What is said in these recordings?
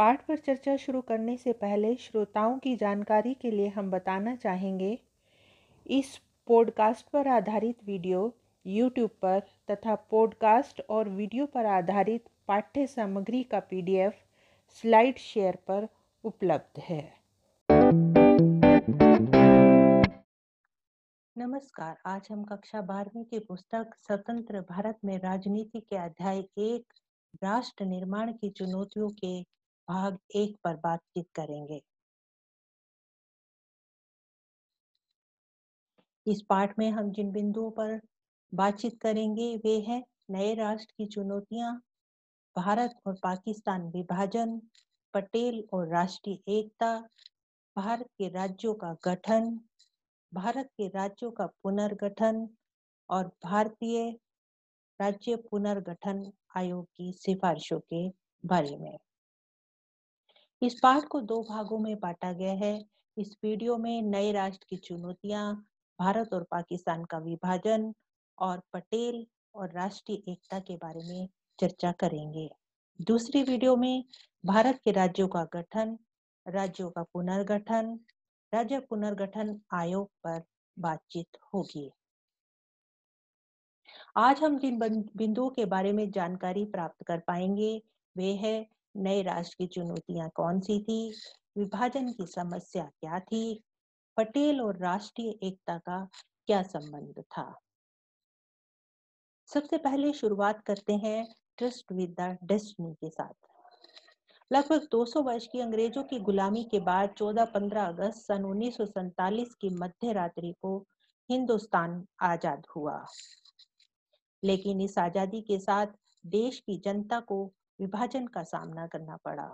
पाठ पर चर्चा शुरू करने से पहले श्रोताओं की जानकारी के लिए हम बताना चाहेंगे। इस पॉडकास्ट पर आधारित वीडियो यूट्यूब पर तथा पॉडकास्ट और वीडियो पर आधारित पाठ्य सामग्री का पीडीएफ स्लाइड शेयर पर उपलब्ध है। नमस्कार, आज हम कक्षा बारहवीं की पुस्तक स्वतंत्र भारत में राजनीति के अध्याय एक, राष्ट्र निर्माण की चुनौतियों के भाग एक पर बातचीत करेंगे। इस पाठ में हम जिन बिंदुओं पर बातचीत करेंगे, वे हैं नए राष्ट्र की चुनौतियाँ, भारत और पाकिस्तान विभाजन, पटेल और राष्ट्रीय एकता, भारत के राज्यों का गठन, भारत के राज्यों का पुनर्गठन और भारतीय राज्य पुनर्गठन आयोग की सिफारिशों के बारे में। इस पाठ को दो भागों में बांटा गया है। इस वीडियो में नए राष्ट्र की चुनौतियाँ, भारत और पाकिस्तान का विभाजन और पटेल और राष्ट्रीय एकता के बारे में चर्चा करेंगे। दूसरी वीडियो में भारत के राज्यों का गठन, राज्यों का पुनर्गठन, राज्य पुनर्गठन आयोग पर बातचीत होगी। आज हम जिन बिंदुओं के बारे में जानकारी प्राप्त कर पाएँगे, वे है नए राष्ट्र की चुनौतियाँ कौन सी थी? विभाजन की समस्या क्या थी? पटेल और राष्ट्रीय एकता का क्या संबंध था? सबसे पहले शुरुआत करते हैं ट्रस्ट विद द डेस्टिनी के साथ। लगभग 200 वर्ष की अंग्रेज़ों की गुलामी के बाद 14-15 अगस्त सन उन्नीस की मध्य रात्रि को हिंदुस्तान आज़ाद हुआ। लेकिन इस आज़ादी के साथ देश की जनता को विभाजन का सामना करना पड़ा।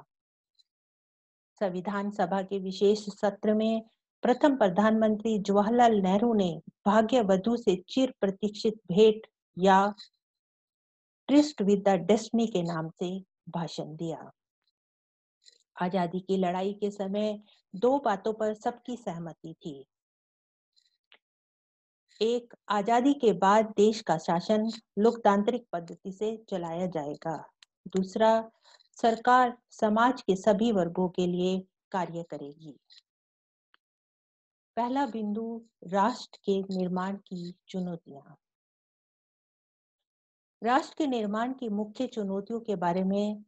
संविधान सभा के विशेष सत्र में प्रथम प्रधानमंत्री जवाहरलाल नेहरू ने भाग्य वधु से चिर प्रतीक्षित भेंट या ट्रिस्ट विद द डेस्टनी के नाम से भाषण दिया। आज़ादी की लड़ाई के समय दो बातों पर सबकी सहमति थी। एक, आज़ादी के बाद देश का शासन लोकतांत्रिक पद्धति से चलाया जाएगा। दूसरा, सरकार समाज के सभी वर्गों के लिए कार्य करेगी। पहला बिंदु, राष्ट्र के निर्माण की चुनौतियाँ। राष्ट्र के निर्माण की मुख्य चुनौतियों के बारे में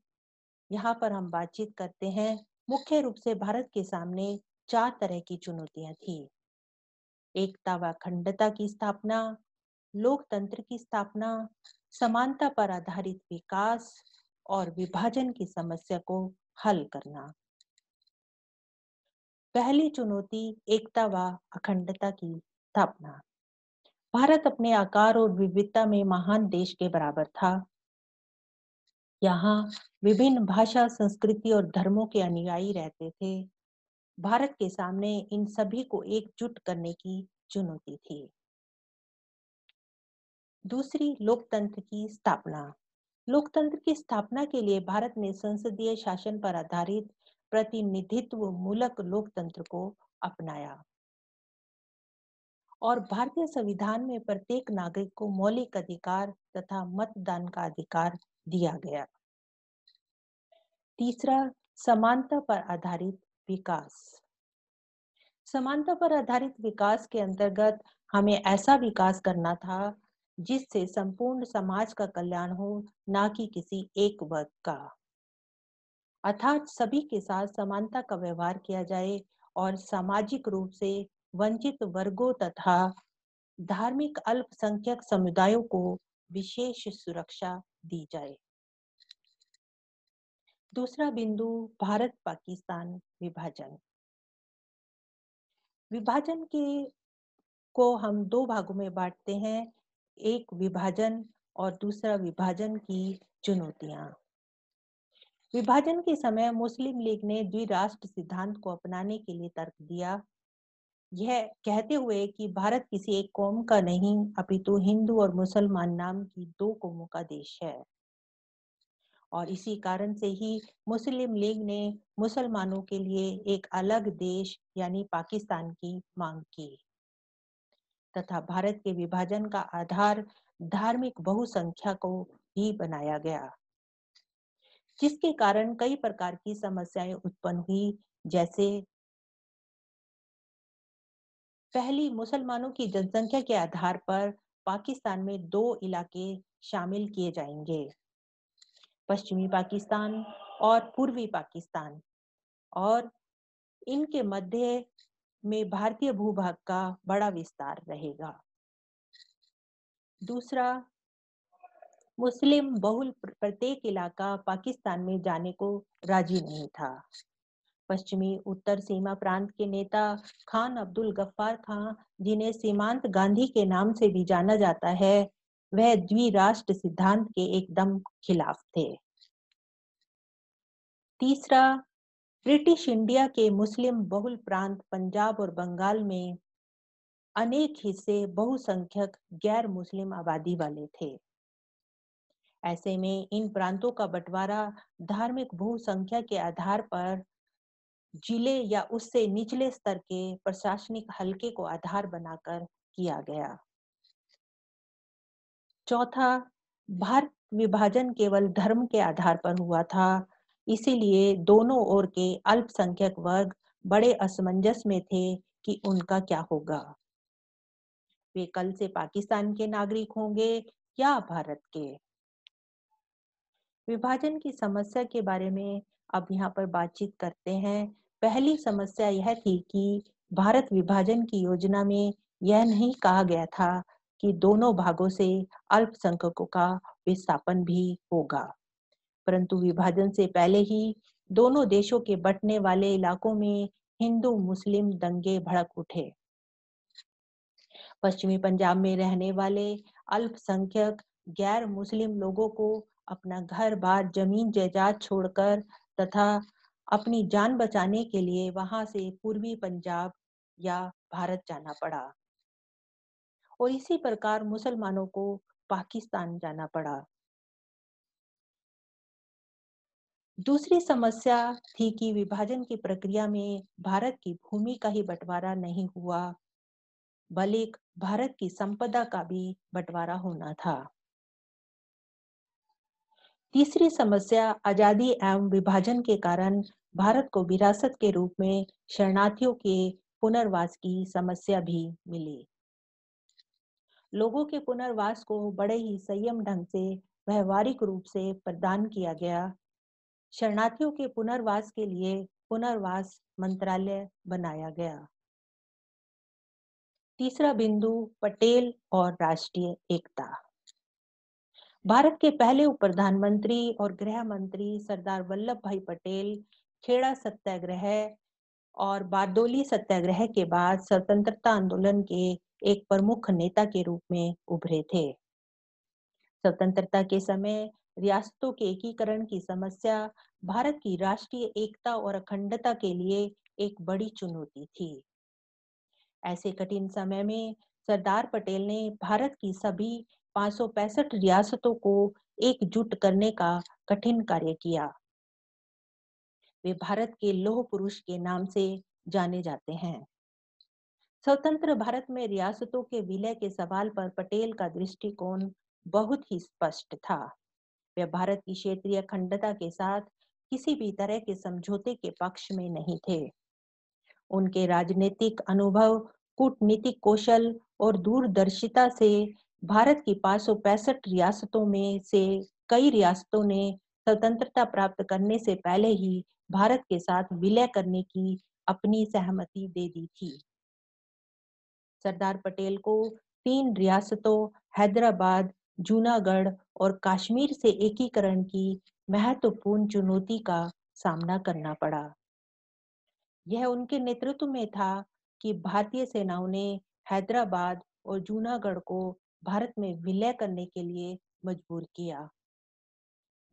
यहाँ पर हम बातचीत करते हैं। मुख्य रूप से भारत के सामने चार तरह की चुनौतियाँ थी। एकता व अखंडता की स्थापना, लोकतंत्र की स्थापना, समानता पर आधारित विकास और विभाजन की समस्या को हल करना। पहली चुनौती एकता व अखंडता की स्थापना। भारत अपने आकार और विविधता में महान देश के बराबर था। यहाँ विभिन्न भाषा, संस्कृति और धर्मों के अनुयायी रहते थे। भारत के सामने इन सभी को एकजुट करने की चुनौती थी। दूसरी लोकतंत्र की स्थापना। लोकतंत्र की स्थापना के लिए भारत ने संसदीय शासन पर आधारित प्रतिनिधित्व मूलक लोकतंत्र को अपनाया। और भारतीय संविधान में प्रत्येक नागरिक को मौलिक अधिकार तथा मतदान का अधिकार दिया गया। तीसरा, समानता पर आधारित विकास। समानता पर आधारित विकास के अंतर्गत हमें ऐसा विकास करना था जिससे संपूर्ण समाज का कल्याण हो, ना कि किसी एक वर्ग का। अर्थात सभी के साथ समानता का व्यवहार किया जाए और सामाजिक रूप से वंचित वर्गों तथा धार्मिक अल्पसंख्यक समुदायों को विशेष सुरक्षा दी जाए। दूसरा बिंदु भारत पाकिस्तान विभाजन। विभाजन के को हम दो भागों में बांटते हैं। एक विभाजन और दूसरा विभाजन की चुनौतियाँ। विभाजन के समय मुस्लिम लीग ने द्विराष्ट्र सिद्धांत को अपनाने के लिए तर्क दिया। यह कहते हुए कि भारत किसी एक कौम का नहीं, अपितु हिंदू और मुसलमान नाम की दो कौमों का देश है। और इसी कारण से ही मुस्लिम लीग ने मुसलमानों के लिए एक अलग देश, यानी पाकिस्तान की मांग की। तथा भारत के विभाजन का आधार धार्मिक बहुसंख्या को ही बनाया गया। जिसके कारण कई प्रकार की समस्याएँ उत्पन्न हुई, जैसे पहली, मुसलमानों की जनसंख्या के आधार पर पाकिस्तान में दो इलाके शामिल किए जाएँगे। पश्चिमी पाकिस्तान और पूर्वी पाकिस्तान और इनके मध्य में भारतीय भूभाग का बड़ा विस्तार रहेगा। दूसरा, मुस्लिम बहुल प्रत्येक इलाका पाकिस्तान में जाने को राज़ी नहीं था। पश्चिमी, उत्तर सीमा प्रांत के नेता खान अब्दुल गफ्फार खान जिन्हें सीमांत गांधी के नाम से भी जाना जाता है, वह द्विराष्ट्र सिद्धांत के एकदम खिलाफ थे। तीसरा ब्रिटिश इंडिया के मुस्लिम बहुल प्रांत पंजाब और बंगाल में अनेक हिस्से बहुसंख्यक गैर मुस्लिम आबादी वाले थे। ऐसे में इन प्रांतों का बंटवारा धार्मिक बहुसंख्या के आधार पर ज़िले या उससे निचले स्तर के प्रशासनिक हलके को आधार बनाकर किया गया। चौथा, भारत विभाजन केवल धर्म के आधार पर हुआ था इसीलिए दोनों ओर के अल्पसंख्यक वर्ग बड़े असमंजस में थे कि उनका क्या होगा। वे कल से पाकिस्तान के नागरिक होंगे या भारत के? विभाजन की समस्या के बारे में अब यहाँ पर बातचीत करते हैं। पहली समस्या यह थी कि भारत विभाजन की योजना में यह नहीं कहा गया था कि दोनों भागों से अल्पसंख्यकों का विस्थापन भी होगा। परंतु विभाजन से पहले ही दोनों देशों के बटने वाले इलाकों में हिंदू मुस्लिम दंगे भड़क उठे। पश्चिमी पंजाब में रहने वाले अल्पसंख्यक गैर मुस्लिम लोगों को अपना घर बार ज़मीन जायदाद छोड़कर तथा अपनी जान बचाने के लिए वहाँ से पूर्वी पंजाब या भारत जाना पड़ा। और इसी प्रकार मुसलमानों को पाकिस्तान जाना पड़ा। दूसरी समस्या थी कि विभाजन की प्रक्रिया में भारत की भूमि का ही बंटवारा नहीं हुआ, बल्कि भारत की संपदा का भी बंटवारा होना था। तीसरी समस्या, आज़ादी एवं विभाजन के कारण भारत को विरासत के रूप में शरणार्थियों के पुनर्वास की समस्या भी मिली। लोगों के पुनर्वास को बड़े ही संयम ढंग से, व्यवहारिक रूप से प्रदान किया गया। शरणार्थियों के पुनर्वास के लिए पुनर्वास मंत्रालय बनाया गया। तीसरा बिंदु, पटेल और राष्ट्रीय एकता। भारत के पहले उप प्रधानमंत्री और गृह मंत्री सरदार वल्लभ भाई पटेल खेड़ा सत्याग्रह और बारदोली सत्याग्रह के बाद स्वतंत्रता आंदोलन के एक प्रमुख नेता के रूप में उभरे थे। स्वतंत्रता के समय रियासतों के एकीकरण की समस्या भारत की राष्ट्रीय एकता और अखंडता के लिए एक बड़ी चुनौती थी। ऐसे कठिन समय में सरदार पटेल ने भारत की सभी पाँच रियासतों को एकजुट करने का कठिन कार्य किया। वे भारत के लोह पुरुष के नाम से जाने जाते हैं। स्वतंत्र भारत में रियासतों के विलय के सवाल पर पटेल का दृष्टिकोण बहुत ही स्पष्ट था। वे भारत की क्षेत्रीय अखंडता के साथ किसी भी तरह के समझौते के पक्ष में नहीं थे। उनके राजनीतिक अनुभव, कूटनीतिक कौशल और दूरदर्शिता से भारत की पाँच रियासतों में से कई रियासतों ने स्वतंत्रता प्राप्त करने से पहले ही भारत के साथ विलय करने की अपनी सहमति दे दी थी। सरदार पटेल को तीन रियासतों, हैदराबाद जूनागढ़ और कश्मीर से एकीकरण की महत्वपूर्ण चुनौती का सामना करना पड़ा। यह उनके नेतृत्व में था कि भारतीय सेनाओं ने हैदराबाद और जूनागढ़ को भारत में विलय करने के लिए मजबूर किया।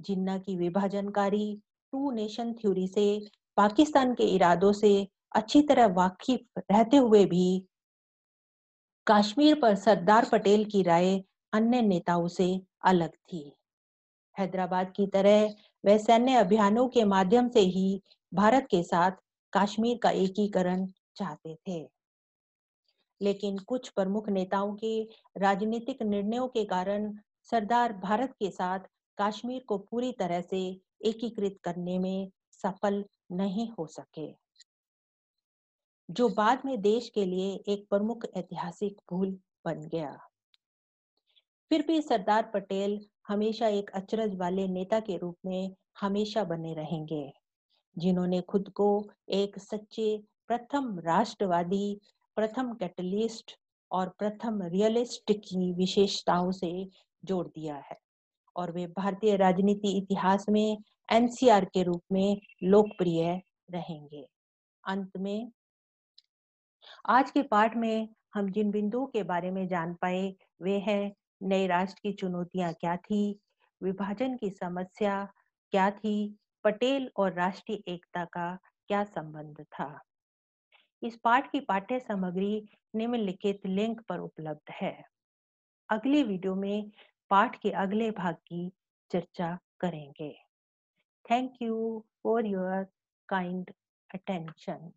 जिन्ना की विभाजनकारी टू नेशन थ्योरी से पाकिस्तान के इरादों से अच्छी तरह वाकिफ रहते हुए भी कश्मीर पर सरदार पटेल की राय अन्य नेताओं से अलग थी। हैदराबाद की तरह वे सैन्य अभियानों के माध्यम से ही भारत के साथ कश्मीर का एकीकरण चाहते थे। लेकिन कुछ प्रमुख नेताओं के राजनीतिक निर्णयों के कारण सरदार भारत के साथ कश्मीर को पूरी तरह से एकीकृत करने में सफल नहीं हो सके। जो बाद में देश के लिए एक प्रमुख ऐतिहासिक भूल बन गया। फिर भी सरदार पटेल हमेशा एक अचरज वाले नेता के रूप में हमेशा बने रहेंगे, जिन्होंने खुद को एक सच्चे प्रथम राष्ट्रवादी, प्रथम कैटलिस्ट और प्रथम रियलिस्ट की विशेषताओं से जोड़ दिया है। और वे भारतीय राजनीति इतिहास में एनसीआर के रूप में लोकप्रिय रहेंगे। अंत में, आज के पाठ में हम जिन बिंदुओं के बारे में जान पाए, वे हैं नए राष्ट्र की चुनौतियाँ क्या थी? विभाजन की समस्या क्या थी? पटेल और राष्ट्रीय एकता का क्या संबंध था? इस पाठ की पाठ्य सामग्री निम्नलिखित लिंक पर उपलब्ध है। अगले वीडियो में पाठ के अगले भाग की चर्चा करेंगे। Thank you for your kind attention.